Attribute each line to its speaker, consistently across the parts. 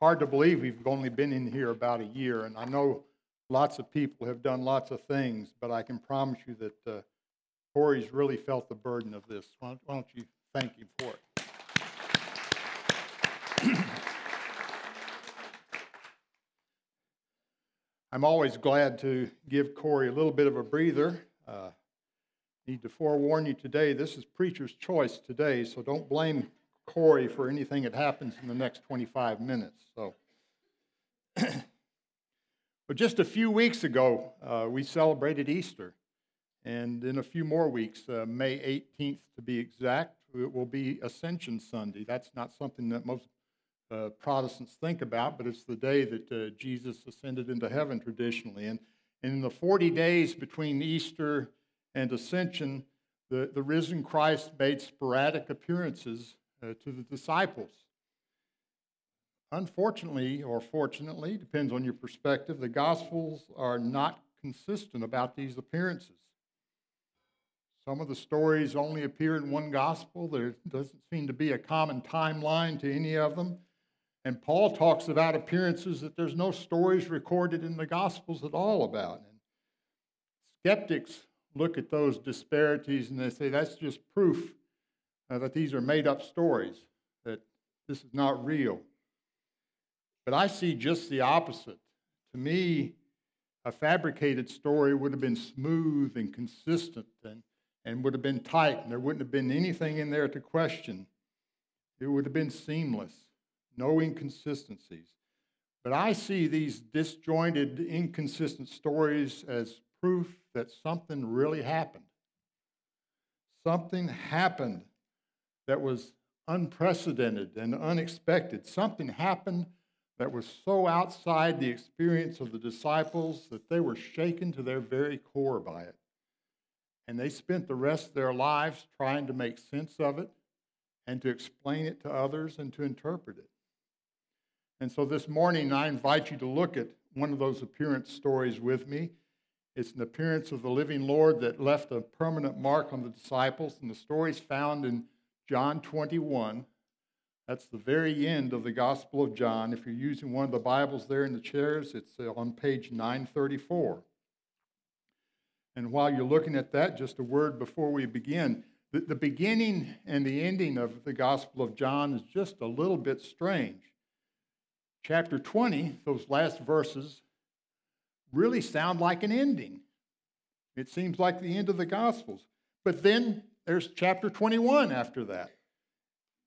Speaker 1: hard to believe we've only been in here about a year, and I know lots of people have done lots of things, but I can promise you that uh, Corey's really felt the burden of this. Why don't, why don't you thank him for it? I'm always glad to give Corey a little bit of a breather. Uh, need to forewarn you today, this is preacher's choice today, so don't blame Corey for anything that happens in the next 25 minutes. So, but just a few weeks ago, uh, we celebrated Easter, and in a few more weeks, uh, May 18th to be exact, it will be Ascension Sunday. That's not something that most uh, Protestants think about, but it's the day that uh, Jesus ascended into heaven traditionally. And, and in the 40 days between Easter and Ascension, the, the risen Christ made sporadic appearances uh, to the disciples. Unfortunately, or fortunately, depends on your perspective, the Gospels are not consistent about these appearances. Some of the stories only appear in one Gospel. There doesn't seem to be a common timeline to any of them. And Paul talks about appearances that there's no stories recorded in the Gospels at all about. And skeptics look at those disparities and they say that's just proof uh, that these are made up stories, that this is not real. But I see just the opposite. To me, a fabricated story would have been smooth and consistent and, and would have been tight, and there wouldn't have been anything in there to question. It would have been seamless, no inconsistencies. But I see these disjointed, inconsistent stories as proof that something really happened. Something happened that was unprecedented and unexpected. Something happened that was so outside the experience of the disciples that they were shaken to their very core by it. And they spent the rest of their lives trying to make sense of it and to explain it to others and to interpret it. And so this morning, I invite you to look at one of those appearance stories with me. It's an appearance of the living Lord that left a permanent mark on the disciples, and the story is found in John 21. That's the very end of the Gospel of John. If you're using one of the Bibles there in the chairs, it's uh, on page 934. And while you're looking at that, just a word before we begin. The, the beginning and the ending of the Gospel of John is just a little bit strange. Chapter 20, those last verses, really sound like an ending. It seems like the end of the Gospels. But then there's chapter 21 after that.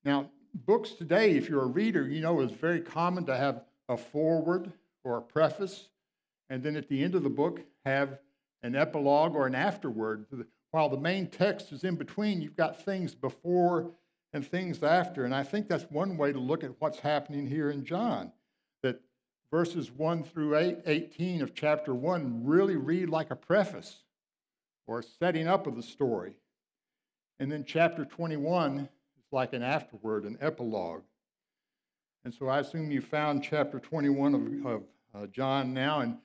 Speaker 1: Now, books today, if you're a reader, you know it's very common to have a foreword or a preface, and then at the end of the book, have an epilogue or an afterword. While the main text is in between, you've got things before and things after. And I think that's one way to look at what's happening here in John. That verses 1 through 8, 18 of chapter 1 really read like a preface or setting up of the story. And then chapter 21 is like an afterword, an epilogue. And so I assume you found chapter 21 of, of uh, John now, and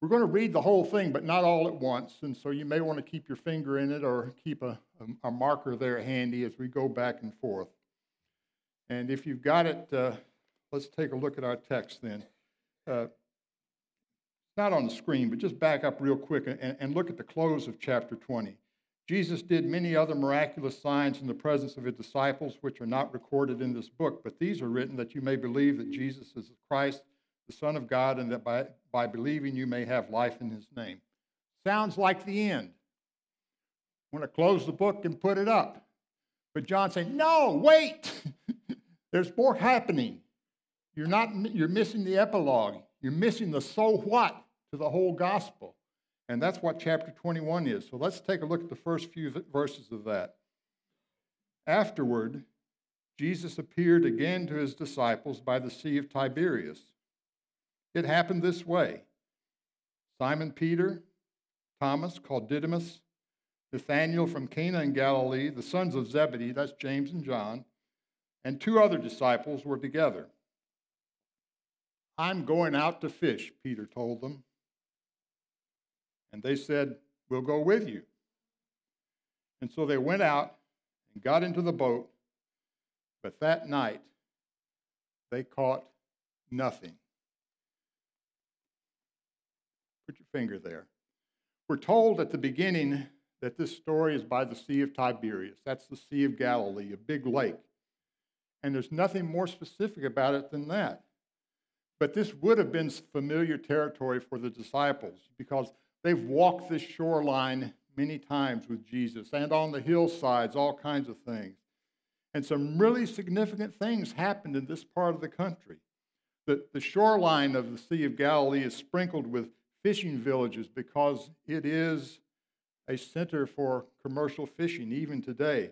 Speaker 1: we're going to read the whole thing, but not all at once. And so you may want to keep your finger in it or keep a, a, a marker there handy as we go back and forth. And if you've got it, uh, let's take a look at our text then. Uh, not on the screen, but just back up real quick and, and look at the close of chapter 20. Jesus did many other miraculous signs in the presence of his disciples, which are not recorded in this book, but these are written that you may believe that Jesus is the Christ, the Son of God, and that by, by believing you may have life in his name. Sounds like the end. I want to close the book and put it up. But John said, No, wait. There's more happening. You're not you're missing the epilogue. You're missing the so what to the whole gospel. And that's what chapter 21 is. So let's take a look at the first few verses of that. Afterward, Jesus appeared again to his disciples by the Sea of Tiberias. It happened this way Simon Peter, Thomas, called Didymus, Nathanael from Cana in Galilee, the sons of Zebedee, that's James and John, and two other disciples were together. I'm going out to fish, Peter told them. And they said, We'll go with you. And so they went out and got into the boat, but that night they caught nothing. Put your finger there. We're told at the beginning that this story is by the Sea of Tiberias. That's the Sea of Galilee, a big lake. And there's nothing more specific about it than that. But this would have been familiar territory for the disciples because they've walked this shoreline many times with Jesus and on the hillsides, all kinds of things. And some really significant things happened in this part of the country. The, the shoreline of the Sea of Galilee is sprinkled with fishing villages because it is a center for commercial fishing even today.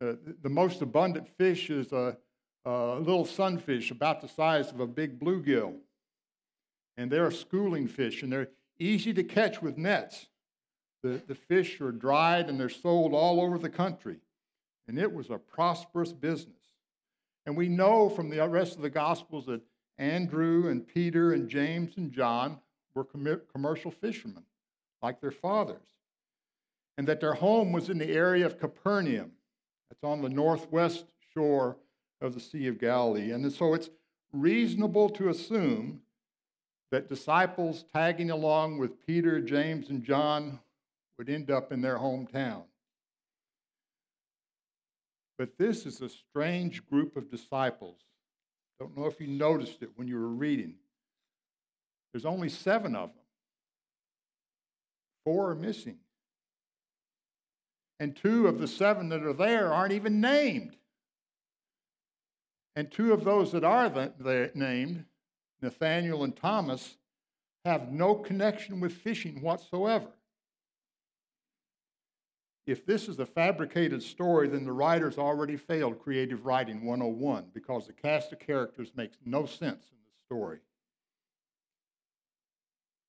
Speaker 1: Uh, the most abundant fish is a, a, little sunfish about the size of a big bluegill. And they're schooling fish, and they're easy to catch with nets. The, the fish are dried and they're sold all over the country. And it was a prosperous business. And we know from the rest of the Gospels that Andrew and Peter and James and John were commercial fishermen, like their fathers, and that their home was in the area of Capernaum. That's on the northwest shore of the Sea of Galilee. And so it's reasonable to assume that disciples tagging along with Peter, James, and John would end up in their hometown. But this is a strange group of disciples. Don't know if you noticed it when you were reading. There's only seven of them. Four are missing. And two of the seven that are there aren't even named. And two of those that are named, Nathaniel and Thomas, have no connection with fishing whatsoever. If this is a fabricated story, then the writers already failed creative writing 101 because the cast of characters makes no sense in the story.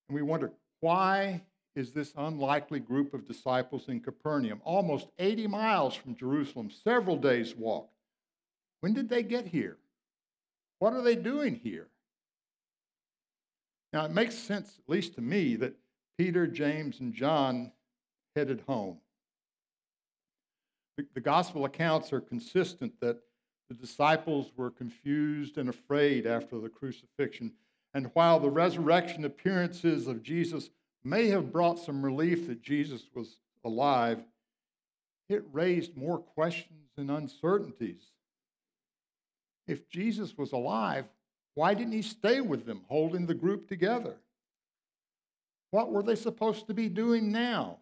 Speaker 1: And we wonder why is this unlikely group of disciples in Capernaum, almost 80 miles from Jerusalem, several days' walk? When did they get here? What are they doing here? Now, it makes sense, at least to me, that Peter, James, and John headed home. The, gospel accounts are consistent that the disciples were confused and afraid after the crucifixion. And while the resurrection appearances of Jesus may have brought some relief that Jesus was alive, it raised more questions and uncertainties. If Jesus was alive, why didn't he stay with them, holding the group together? What were they supposed to be doing now?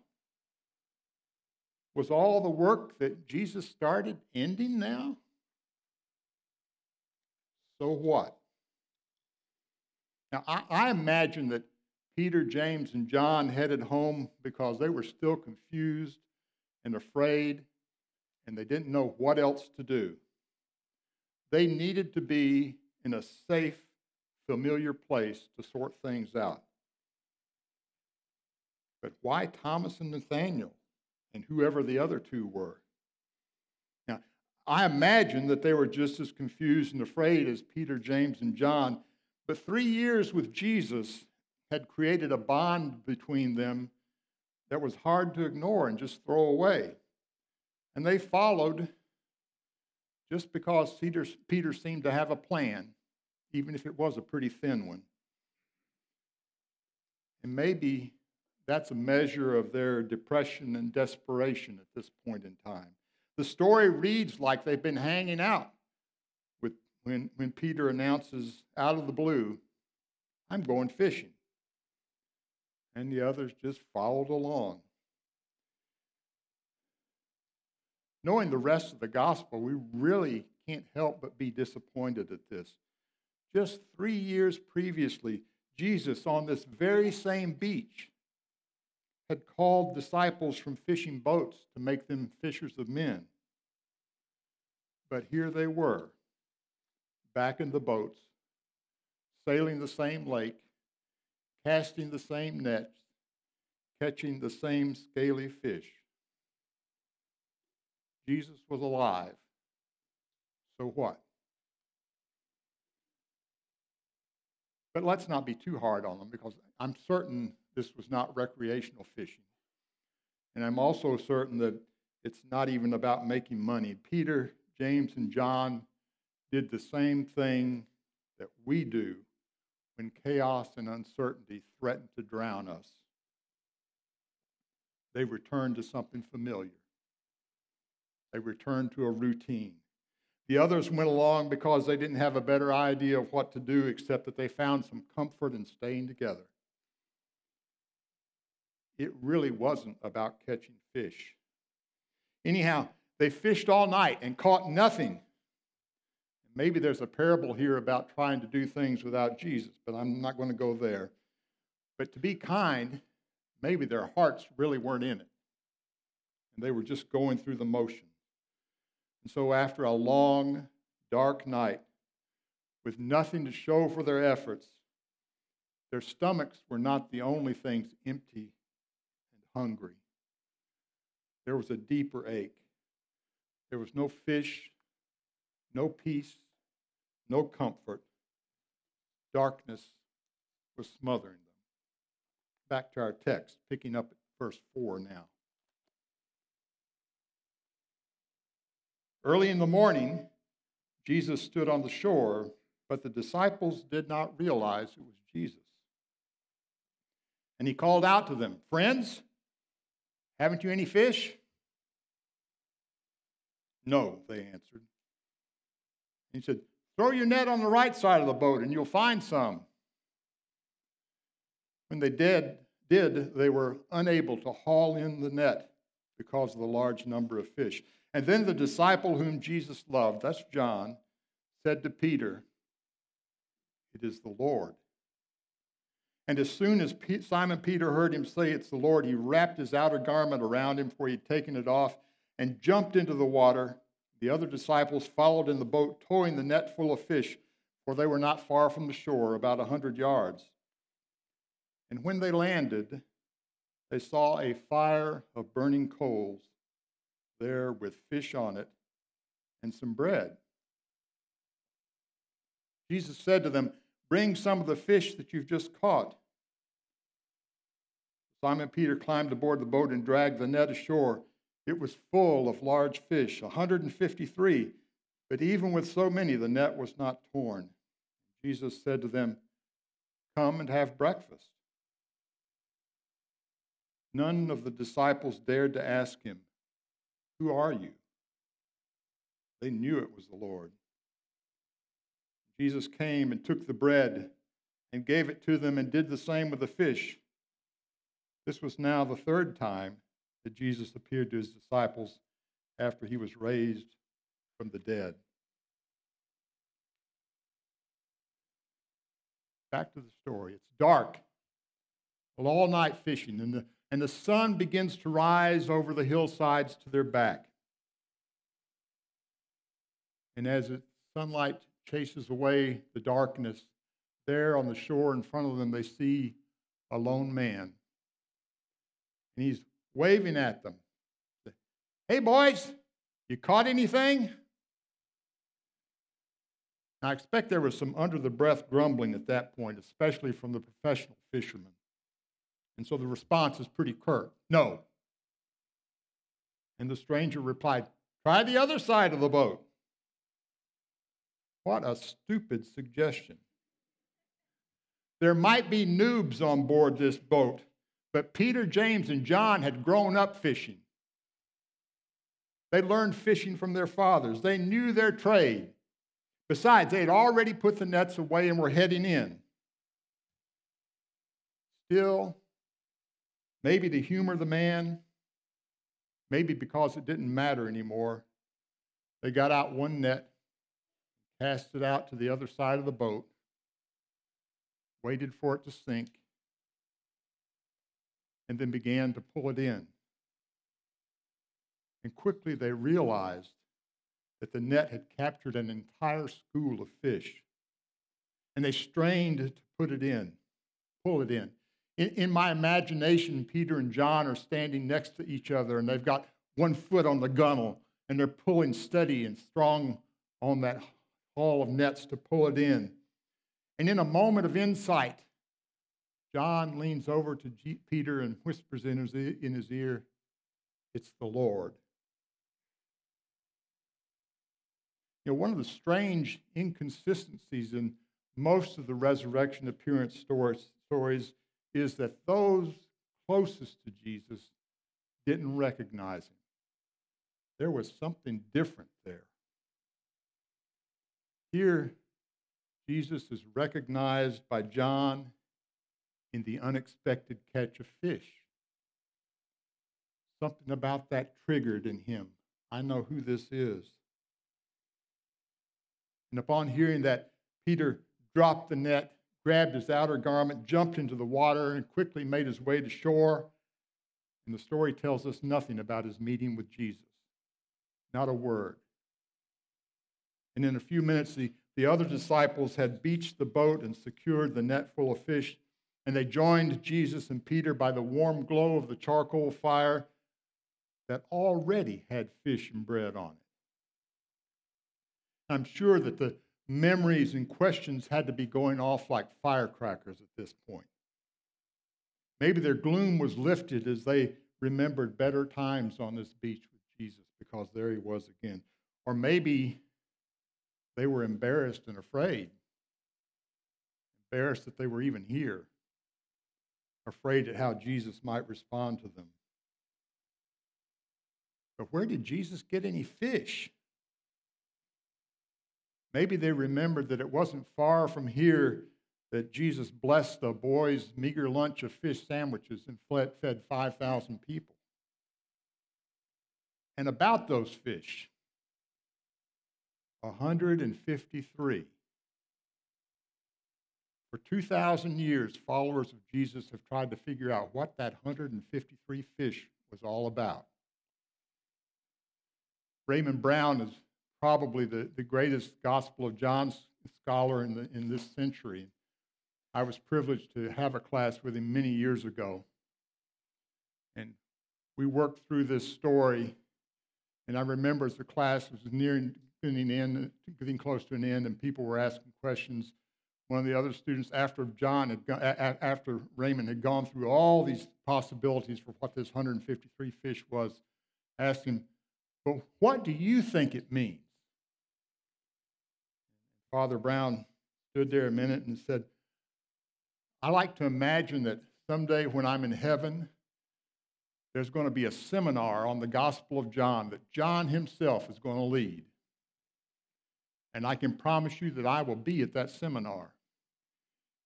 Speaker 1: Was all the work that Jesus started ending now? So what? Now, I, I, imagine that Peter, James, and John headed home because they were still confused and afraid, and they didn't know what else to do. They needed to be in a safe, familiar place to sort things out. But why Thomas and Nathaniel and whoever the other two were? Now, I imagine that they were just as confused and afraid as Peter, James, and John, but three years with Jesus had created a bond between them that was hard to ignore and just throw away. And they followed just because Peter, Peter seemed to have a plan, even if it was a pretty thin one. And maybe that's a measure of their depression and desperation at this point in time. The story reads like they've been hanging out with when, when Peter announces out of the blue, I'm going fishing. And the others just followed along. knowing the rest of the gospel, we really can't help but be disappointed at this. Just three years previously, Jesus, on this very same beach, had called disciples from fishing boats to make them fishers of men. But here they were, back in the boats, sailing the same lake, casting the same nets, catching the same scaly fish. Jesus was alive. So what? But let's not be too hard on them because I'm certain this was not recreational fishing. And I'm also certain that it's not even about making money. Peter, James, and John did the same thing that we do when chaos and uncertainty threaten to drown us. They return to something familiar. They return to a routine. The others went along because they didn't have a better idea of what to do except that they found some comfort in staying together. It really wasn't about catching fish. Anyhow, they fished all night and caught nothing. Maybe there's a parable here about trying to do things without Jesus, but I'm not going to go there. But to be kind, maybe their hearts really weren't in it. And they were just going through the motion. And so, after a long, dark night, with nothing to show for their efforts, their stomachs were not the only things empty and hungry. There was a deeper ache. There was no fish, no peace, no comfort. Darkness was smothering them. Back to our text, picking up at verse 4 now. Early in the morning, Jesus stood on the shore, but the disciples did not realize it was Jesus. And he called out to them, Friends, haven't you any fish? No, they answered. He said, Throw your net on the right side of the boat and you'll find some. When they did, did, they were unable to haul in the net because of the large number of fish. And then the disciple whom Jesus loved, that's John, said to Peter, It is the Lord. And as soon as Simon Peter heard him say, It's the Lord, he wrapped his outer garment around him, for he had taken it off, and jumped into the water. The other disciples followed in the boat, towing the net full of fish, for they were not far from the shore, about a hundred yards. And when they landed, they saw a fire of burning coals there with fish on it and some bread. Jesus said to them, Bring some of the fish that you've just caught. Simon Peter climbed aboard the boat and dragged the net ashore. It was full of large fish, 153, but even with so many, the net was not torn. Jesus said to them, Come and have breakfast. None of the disciples dared to ask him, who are you? They knew it was the Lord. Jesus came and took the bread and gave it to them and did the same with the fish. This was now the third time that Jesus appeared to his disciples after he was raised from the dead. Back to the story. It's dark. Well, all night fishing, and the and the sun begins to rise over the hillsides to their back. And as the sunlight chases away the darkness, there on the shore in front of them, they see a lone man. And he's waving at them. Hey, boys, you caught anything? I expect there was some under the breath grumbling at that point, especially from the professional fishermen. And so the response is pretty curt no. And the stranger replied, Try the other side of the boat. What a stupid suggestion. There might be noobs on board this boat, but Peter, James, and John had grown up fishing. They learned fishing from their fathers, they knew their trade. Besides, they had already put the nets away and were heading in. Still, Maybe to humor the man, maybe because it didn't matter anymore, they got out one net, cast it out to the other side of the boat, waited for it to sink, and then began to pull it in. And quickly they realized that the net had captured an entire school of fish. And they strained to put it in, pull it in. In, in my imagination, Peter and John are standing next to each other and they've got one foot on the gunnel and they're pulling steady and strong on that haul of nets to pull it in. And in a moment of insight, John leans over to G- Peter and whispers in his, in his ear, It's the Lord. You know, one of the strange inconsistencies in most of the resurrection appearance stories, stories is that those closest to Jesus didn't recognize him. There was something different there. Here, Jesus is recognized by John in the unexpected catch of fish. Something about that triggered in him. I know who this is. And upon hearing that, Peter dropped the net, grabbed his outer garment, jumped into the water, and quickly made his way to shore. And the story tells us nothing about his meeting with Jesus. Not a word. And in a few minutes, the, the other disciples had beached the boat and secured the net full of fish. And they joined Jesus and Peter by the warm glow of the charcoal fire that already had fish and bread on it. I'm sure that the memories and questions had to be going off like firecrackers at this point. Maybe their gloom was lifted as they remembered better times on this beach with Jesus because there he was again. Or maybe they were embarrassed and afraid, embarrassed that they were even here, afraid at how Jesus might respond to them. But where did Jesus get any fish? Maybe they remembered that it wasn't far from here that Jesus blessed the boys' meager lunch of fish sandwiches and fed 5,000 people. And about those fish, 153. For 2,000 years, followers of Jesus have tried to figure out what that 153 fish was all about. Raymond Brown is probably the, the greatest Gospel of John scholar in, the, in this century. I was privileged to have a class with him many years ago. And we worked through this story. And I remember as the class was nearing getting in, getting close to an end, and people were asking questions. One of the other students, after John had gone, after Raymond had gone through all these possibilities for what this 153 fish was, asked him, "But what do you think it means?" Father Brown stood there a minute and said, I like to imagine that someday when I'm in heaven, there's going to be a seminar on the Gospel of John that John himself is going to lead. And I can promise you that I will be at that seminar.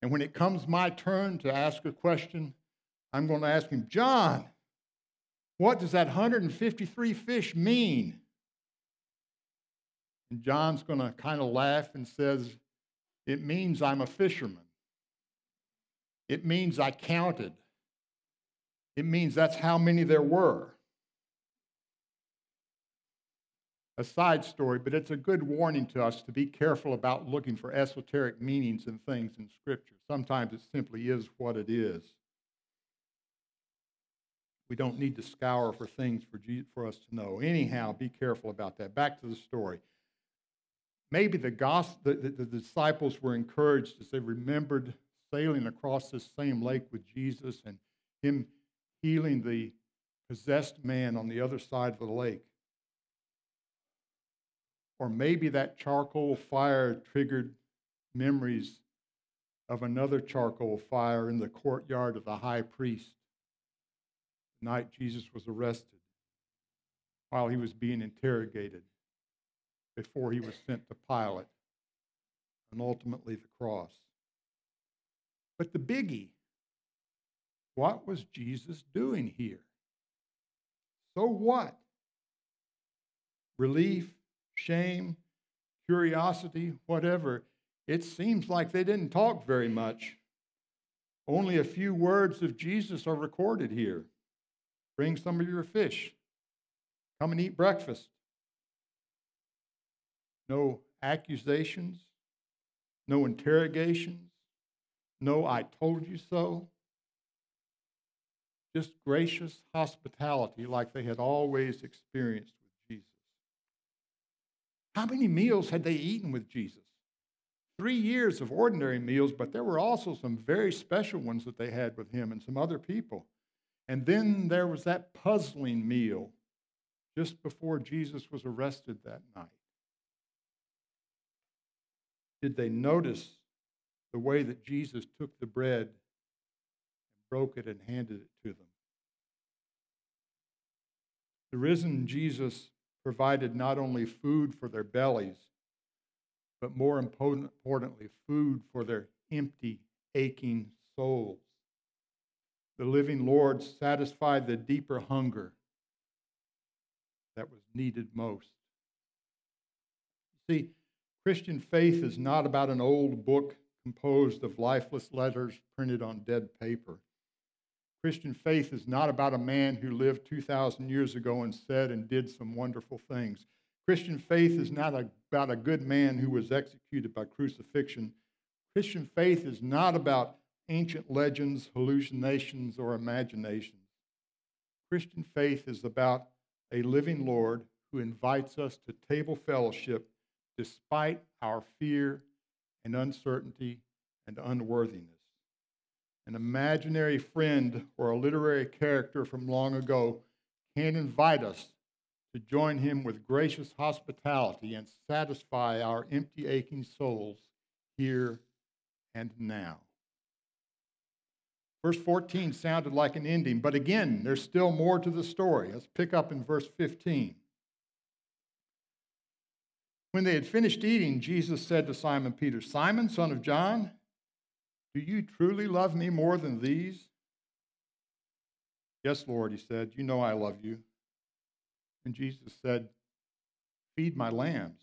Speaker 1: And when it comes my turn to ask a question, I'm going to ask him, John, what does that 153 fish mean? And John's going to kind of laugh and says, It means I'm a fisherman. It means I counted. It means that's how many there were. A side story, but it's a good warning to us to be careful about looking for esoteric meanings and things in Scripture. Sometimes it simply is what it is. We don't need to scour for things for, for us to know. Anyhow, be careful about that. Back to the story maybe the, gospel, the, the, disciples were encouraged as they remembered sailing across this same lake with Jesus and him healing the possessed man on the other side of the lake. Or maybe that charcoal fire triggered memories of another charcoal fire in the courtyard of the high priest the night Jesus was arrested while he was being interrogated before he was sent to Pilate and ultimately the cross. But the biggie what was Jesus doing here? So what? Relief, shame, curiosity, whatever. It seems like they didn't talk very much. Only a few words of Jesus are recorded here. Bring some of your fish. Come and eat breakfast no accusations, no interrogations, no I told you so. Just gracious hospitality like they had always experienced with Jesus. How many meals had they eaten with Jesus? Three years of ordinary meals, but there were also some very special ones that they had with him and some other people. And then there was that puzzling meal just before Jesus was arrested that night. Did they notice the way that Jesus took the bread and broke it and handed it to them. The risen Jesus provided not only food for their bellies, but more importantly, food for their empty, aching souls. The living Lord satisfied the deeper hunger that was needed most. See, Christian faith is not about an old book composed of lifeless letters printed on dead paper. Christian faith is not about a man who lived 2,000 years ago and said and did some wonderful things. Christian faith is not about a good man who was executed by crucifixion. Christian faith is not about ancient legends, hallucinations, or imaginations. Christian faith is about a living Lord who invites us to table fellowship despite our fear and uncertainty and unworthiness. An imaginary friend or a literary character from long ago can invite us to join him with gracious hospitality and satisfy our empty, aching souls here and now. Verse 14 sounded like an ending, but again, there's still more to the story. Let's pick up in verse 15. When they had finished eating, Jesus said to Simon Peter, Simon, son of John, do you truly love me more than these? Yes, Lord, he said, You know I love you. And Jesus said, Feed my lambs.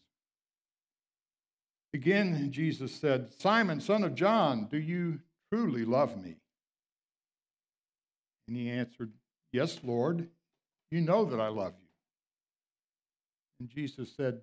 Speaker 1: Again, Jesus said, Simon, son of John, do you truly love me? And he answered, Yes, Lord, you know that I love you. And Jesus said,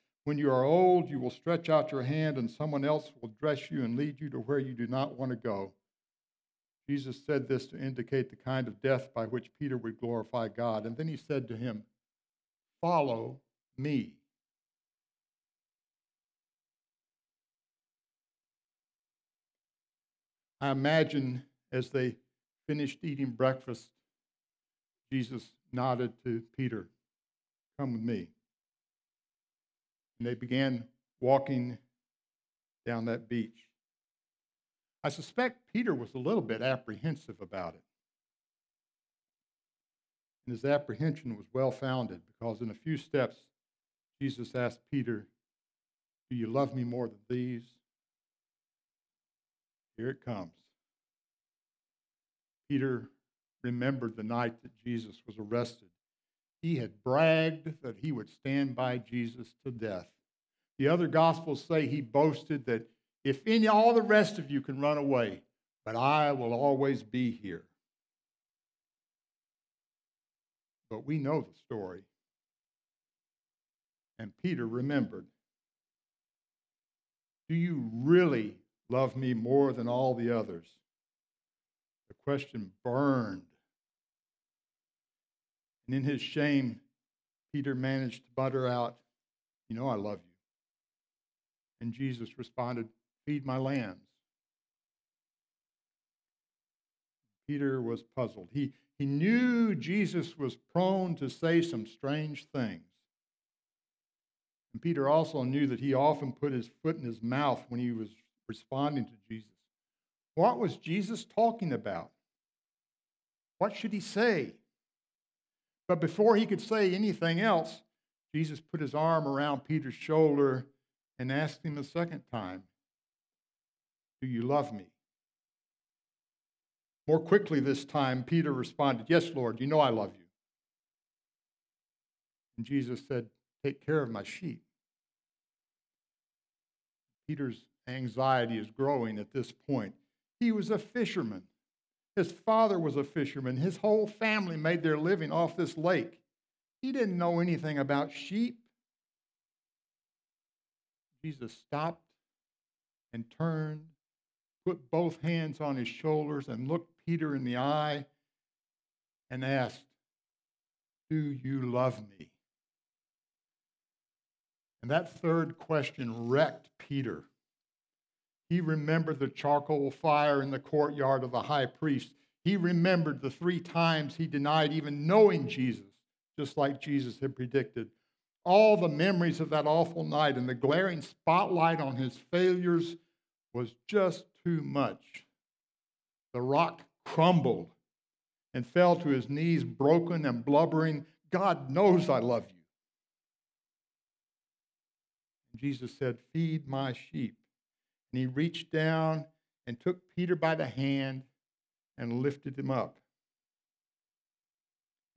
Speaker 1: when you are old, you will stretch out your hand and someone else will dress you and lead you to where you do not want to go. Jesus said this to indicate the kind of death by which Peter would glorify God. And then he said to him, Follow me. I imagine as they finished eating breakfast, Jesus nodded to Peter, Come with me. And they began walking down that beach. I suspect Peter was a little bit apprehensive about it. And his apprehension was well founded because in a few steps, Jesus asked Peter, Do you love me more than these? Here it comes. Peter remembered the night that Jesus was arrested. He had bragged that he would stand by Jesus to death. The other gospels say he boasted that if any, all the rest of you can run away, but I will always be here. But we know the story. And Peter remembered Do you really love me more than all the others? The question burned. And in his shame, Peter managed to butter out, You know, I love you. And Jesus responded, Feed my lambs. Peter was puzzled. He, he knew Jesus was prone to say some strange things. And Peter also knew that he often put his foot in his mouth when he was responding to Jesus. What was Jesus talking about? What should he say? But before he could say anything else, Jesus put his arm around Peter's shoulder and asked him a second time, Do you love me? More quickly this time, Peter responded, Yes, Lord, you know I love you. And Jesus said, Take care of my sheep. Peter's anxiety is growing at this point. He was a fisherman. His father was a fisherman. His whole family made their living off this lake. He didn't know anything about sheep. Jesus stopped and turned, put both hands on his shoulders, and looked Peter in the eye and asked, Do you love me? And that third question wrecked Peter. He remembered the charcoal fire in the courtyard of the high priest. He remembered the three times he denied even knowing Jesus, just like Jesus had predicted. All the memories of that awful night and the glaring spotlight on his failures was just too much. The rock crumbled and fell to his knees, broken and blubbering. God knows I love you. Jesus said, Feed my sheep. And he reached down and took Peter by the hand and lifted him up.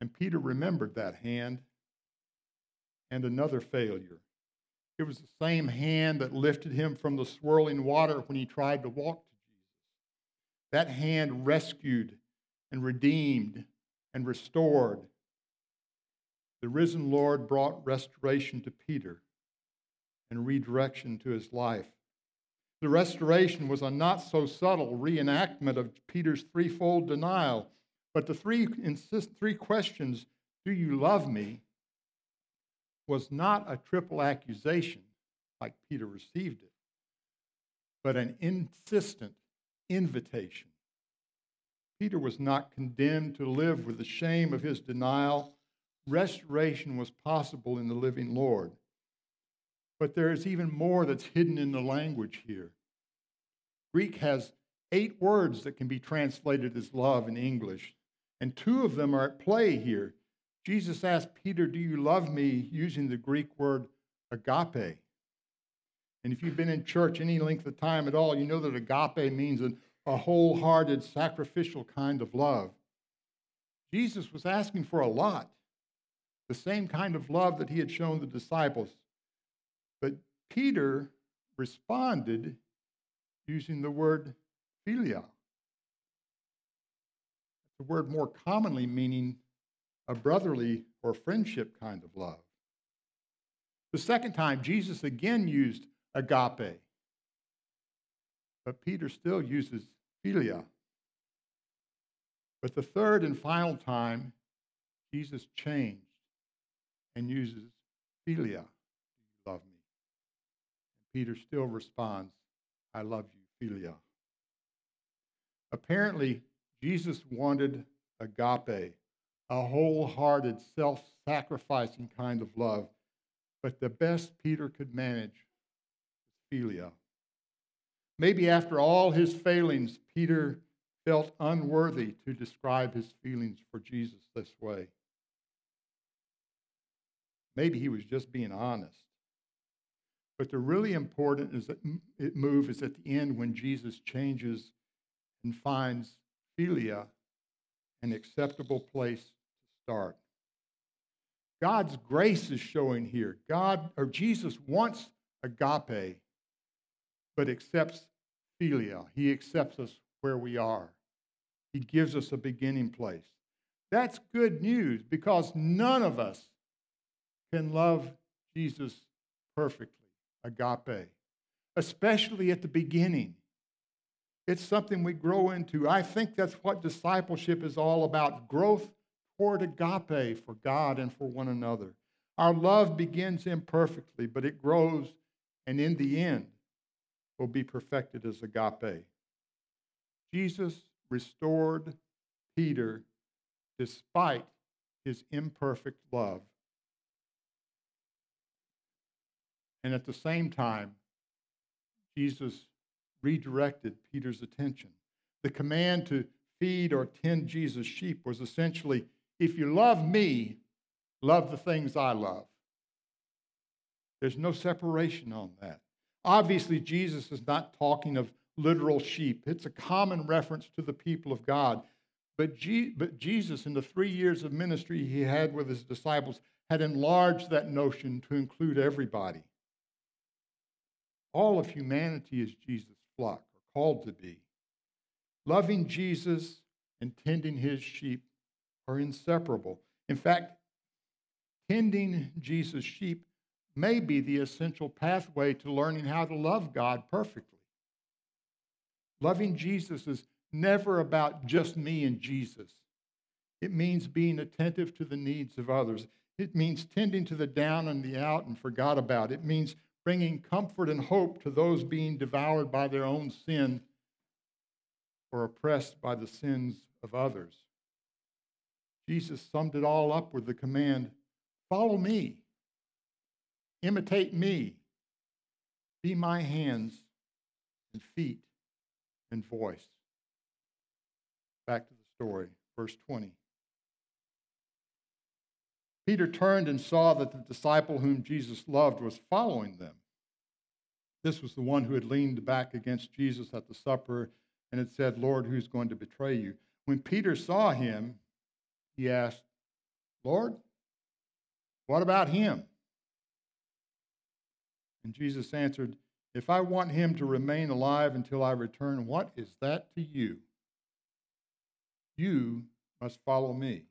Speaker 1: And Peter remembered that hand and another failure. It was the same hand that lifted him from the swirling water when he tried to walk to Jesus. That hand rescued and redeemed and restored. The risen Lord brought restoration to Peter and redirection to his life. The restoration was a not so subtle reenactment of Peter's threefold denial, but the three, insist, three questions Do you love me? was not a triple accusation like Peter received it, but an insistent invitation. Peter was not condemned to live with the shame of his denial. Restoration was possible in the living Lord. But there is even more that's hidden in the language here. Greek has eight words that can be translated as love in English, and two of them are at play here. Jesus asked Peter, Do you love me? using the Greek word agape. And if you've been in church any length of time at all, you know that agape means a, a wholehearted, sacrificial kind of love. Jesus was asking for a lot, the same kind of love that he had shown the disciples. Peter responded using the word philia, the word more commonly meaning a brotherly or friendship kind of love. The second time, Jesus again used agape, but Peter still uses philia. But the third and final time, Jesus changed and uses philia. Do you love me? And Peter still responds, I love you, philia. Apparently, Jesus wanted agape, a wholehearted, self sacrificing kind of love. But the best Peter could manage was philia. Maybe after all his failings, Peter felt unworthy to describe his feelings for Jesus this way. Maybe he was just being honest. But the really important is that move is at the end when Jesus changes and finds philia an acceptable place to start. God's grace is showing here. God or Jesus wants agape, but accepts philia. He accepts us where we are. He gives us a beginning place. That's good news because none of us can love Jesus perfectly, agape, especially at the beginning. It's something we grow into. I think that's what discipleship is all about growth toward agape for God and for one another. Our love begins imperfectly, but it grows, and in the end, will be perfected as agape. Jesus restored Peter despite his imperfect love. And at the same time, Jesus redirected Peter's attention. The command to feed or tend Jesus' sheep was essentially if you love me, love the things I love. There's no separation on that. Obviously, Jesus is not talking of literal sheep, it's a common reference to the people of God. But, but Jesus, in the three years of ministry he had with his disciples, had enlarged that notion to include everybody. All of humanity is Jesus' flock, or called to be. Loving Jesus and tending his sheep are inseparable. In fact, tending Jesus' sheep may be the essential pathway to learning how to love God perfectly. Loving Jesus is never about just me and Jesus. It means being attentive to the needs of others. It means tending to the down and the out and forgot about. It means bringing comfort and hope to those being devoured by their own sin or oppressed by the sins of others. Jesus summed it all up with the command follow me, imitate me, be my hands and feet and voice. Back to the story, verse 20. Peter turned and saw that the disciple whom Jesus loved was following them. This was the one who had leaned back against Jesus at the supper and had said, Lord, who's going to betray you? When Peter saw him, he asked, Lord, what about him? And Jesus answered, If I want him to remain alive until I return, what is that to you? You must follow me.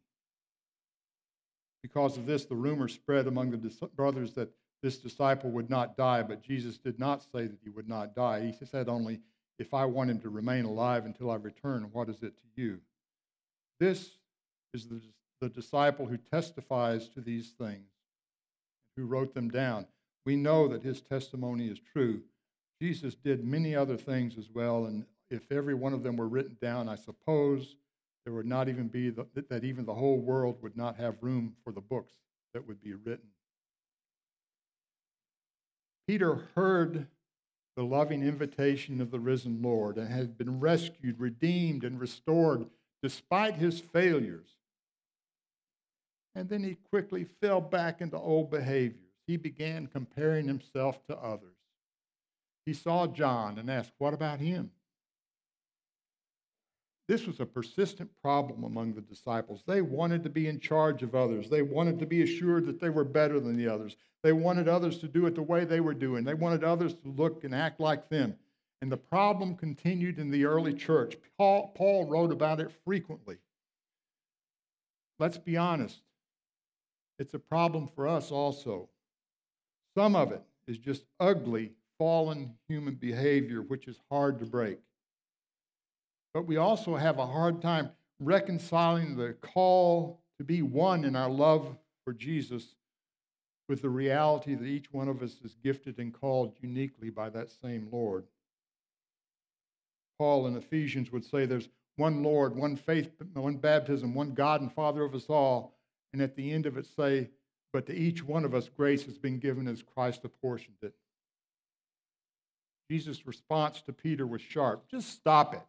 Speaker 1: Because of this, the rumor spread among the brothers that this disciple would not die, but Jesus did not say that he would not die. He said only, If I want him to remain alive until I return, what is it to you? This is the, the disciple who testifies to these things, who wrote them down. We know that his testimony is true. Jesus did many other things as well, and if every one of them were written down, I suppose there would not even be the, that even the whole world would not have room for the books that would be written. Peter heard the loving invitation of the risen Lord and had been rescued, redeemed, and restored despite his failures. And then he quickly fell back into old behaviors. He began comparing himself to others. He saw John and asked, What about him? This was a persistent problem among the disciples. They wanted to be in charge of others. They wanted to be assured that they were better than the others. They wanted others to do it the way they were doing. They wanted others to look and act like them. And the problem continued in the early church. Paul, Paul wrote about it frequently. Let's be honest, it's a problem for us also. Some of it is just ugly, fallen human behavior, which is hard to break. But we also have a hard time reconciling the call to be one in our love for Jesus with the reality that each one of us is gifted and called uniquely by that same Lord. Paul in Ephesians would say there's one Lord, one faith, one baptism, one God and Father of us all. And at the end of it, say, but to each one of us, grace has been given as Christ apportioned it. Jesus' response to Peter was sharp just stop it.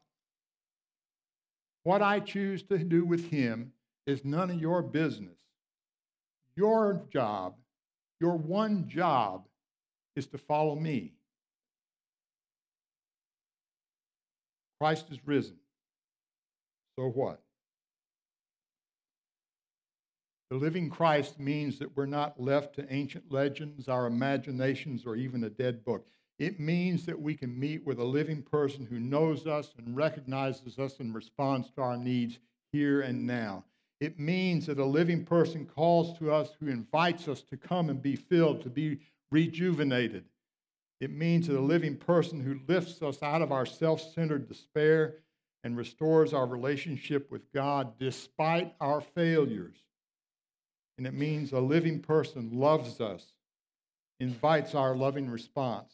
Speaker 1: What I choose to do with him is none of your business. Your job, your one job, is to follow me. Christ is risen. So what? The living Christ means that we're not left to ancient legends, our imaginations, or even a dead book. It means that we can meet with a living person who knows us and recognizes us and responds to our needs here and now. It means that a living person calls to us who invites us to come and be filled, to be rejuvenated. It means that a living person who lifts us out of our self centered despair and restores our relationship with God despite our failures. And it means a living person loves us, invites our loving response,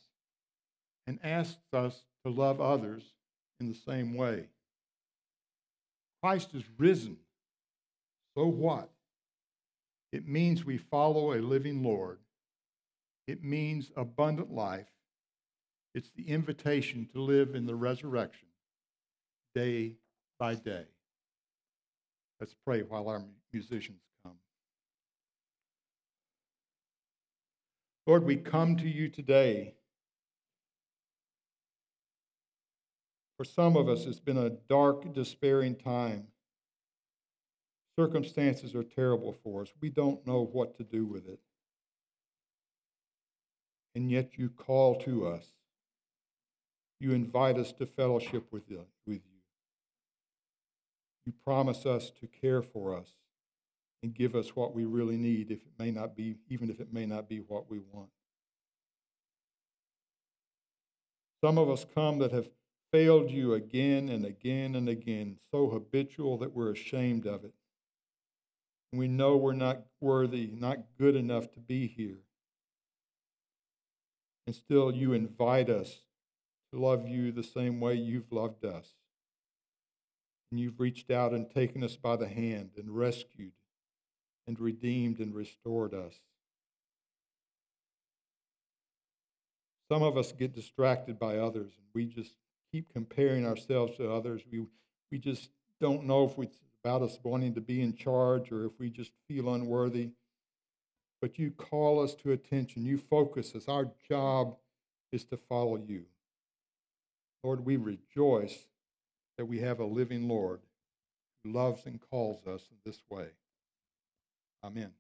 Speaker 1: and asks us to love others in the same way. Christ is risen. So what? It means we follow a living Lord. It means abundant life. It's the invitation to live in the resurrection day by day. Let's pray while our musicians come. Lord, we come to you today For some of us, it's been a dark, despairing time. Circumstances are terrible for us. We don't know what to do with it. And yet you call to us. You invite us to fellowship with you. You. promise us to care for us and give us what we really need, if it may not be, even if it may not be what we want. Some of us come that have failed you again and again and again, so habitual that we're ashamed of it. We know we're not worthy, not good enough to be here. And still, you invite us to love you the same way you've loved us. And you've reached out and taken us by the hand and rescued and redeemed and restored us. Some of us get distracted by others and we just keep comparing ourselves to others. We, we just don't know if it's about us wanting to be in charge or if we just feel unworthy. But you call us to attention, you focus us. Our job is to follow you. Lord, we rejoice that we have a living Lord who loves and calls us in this way. Amen.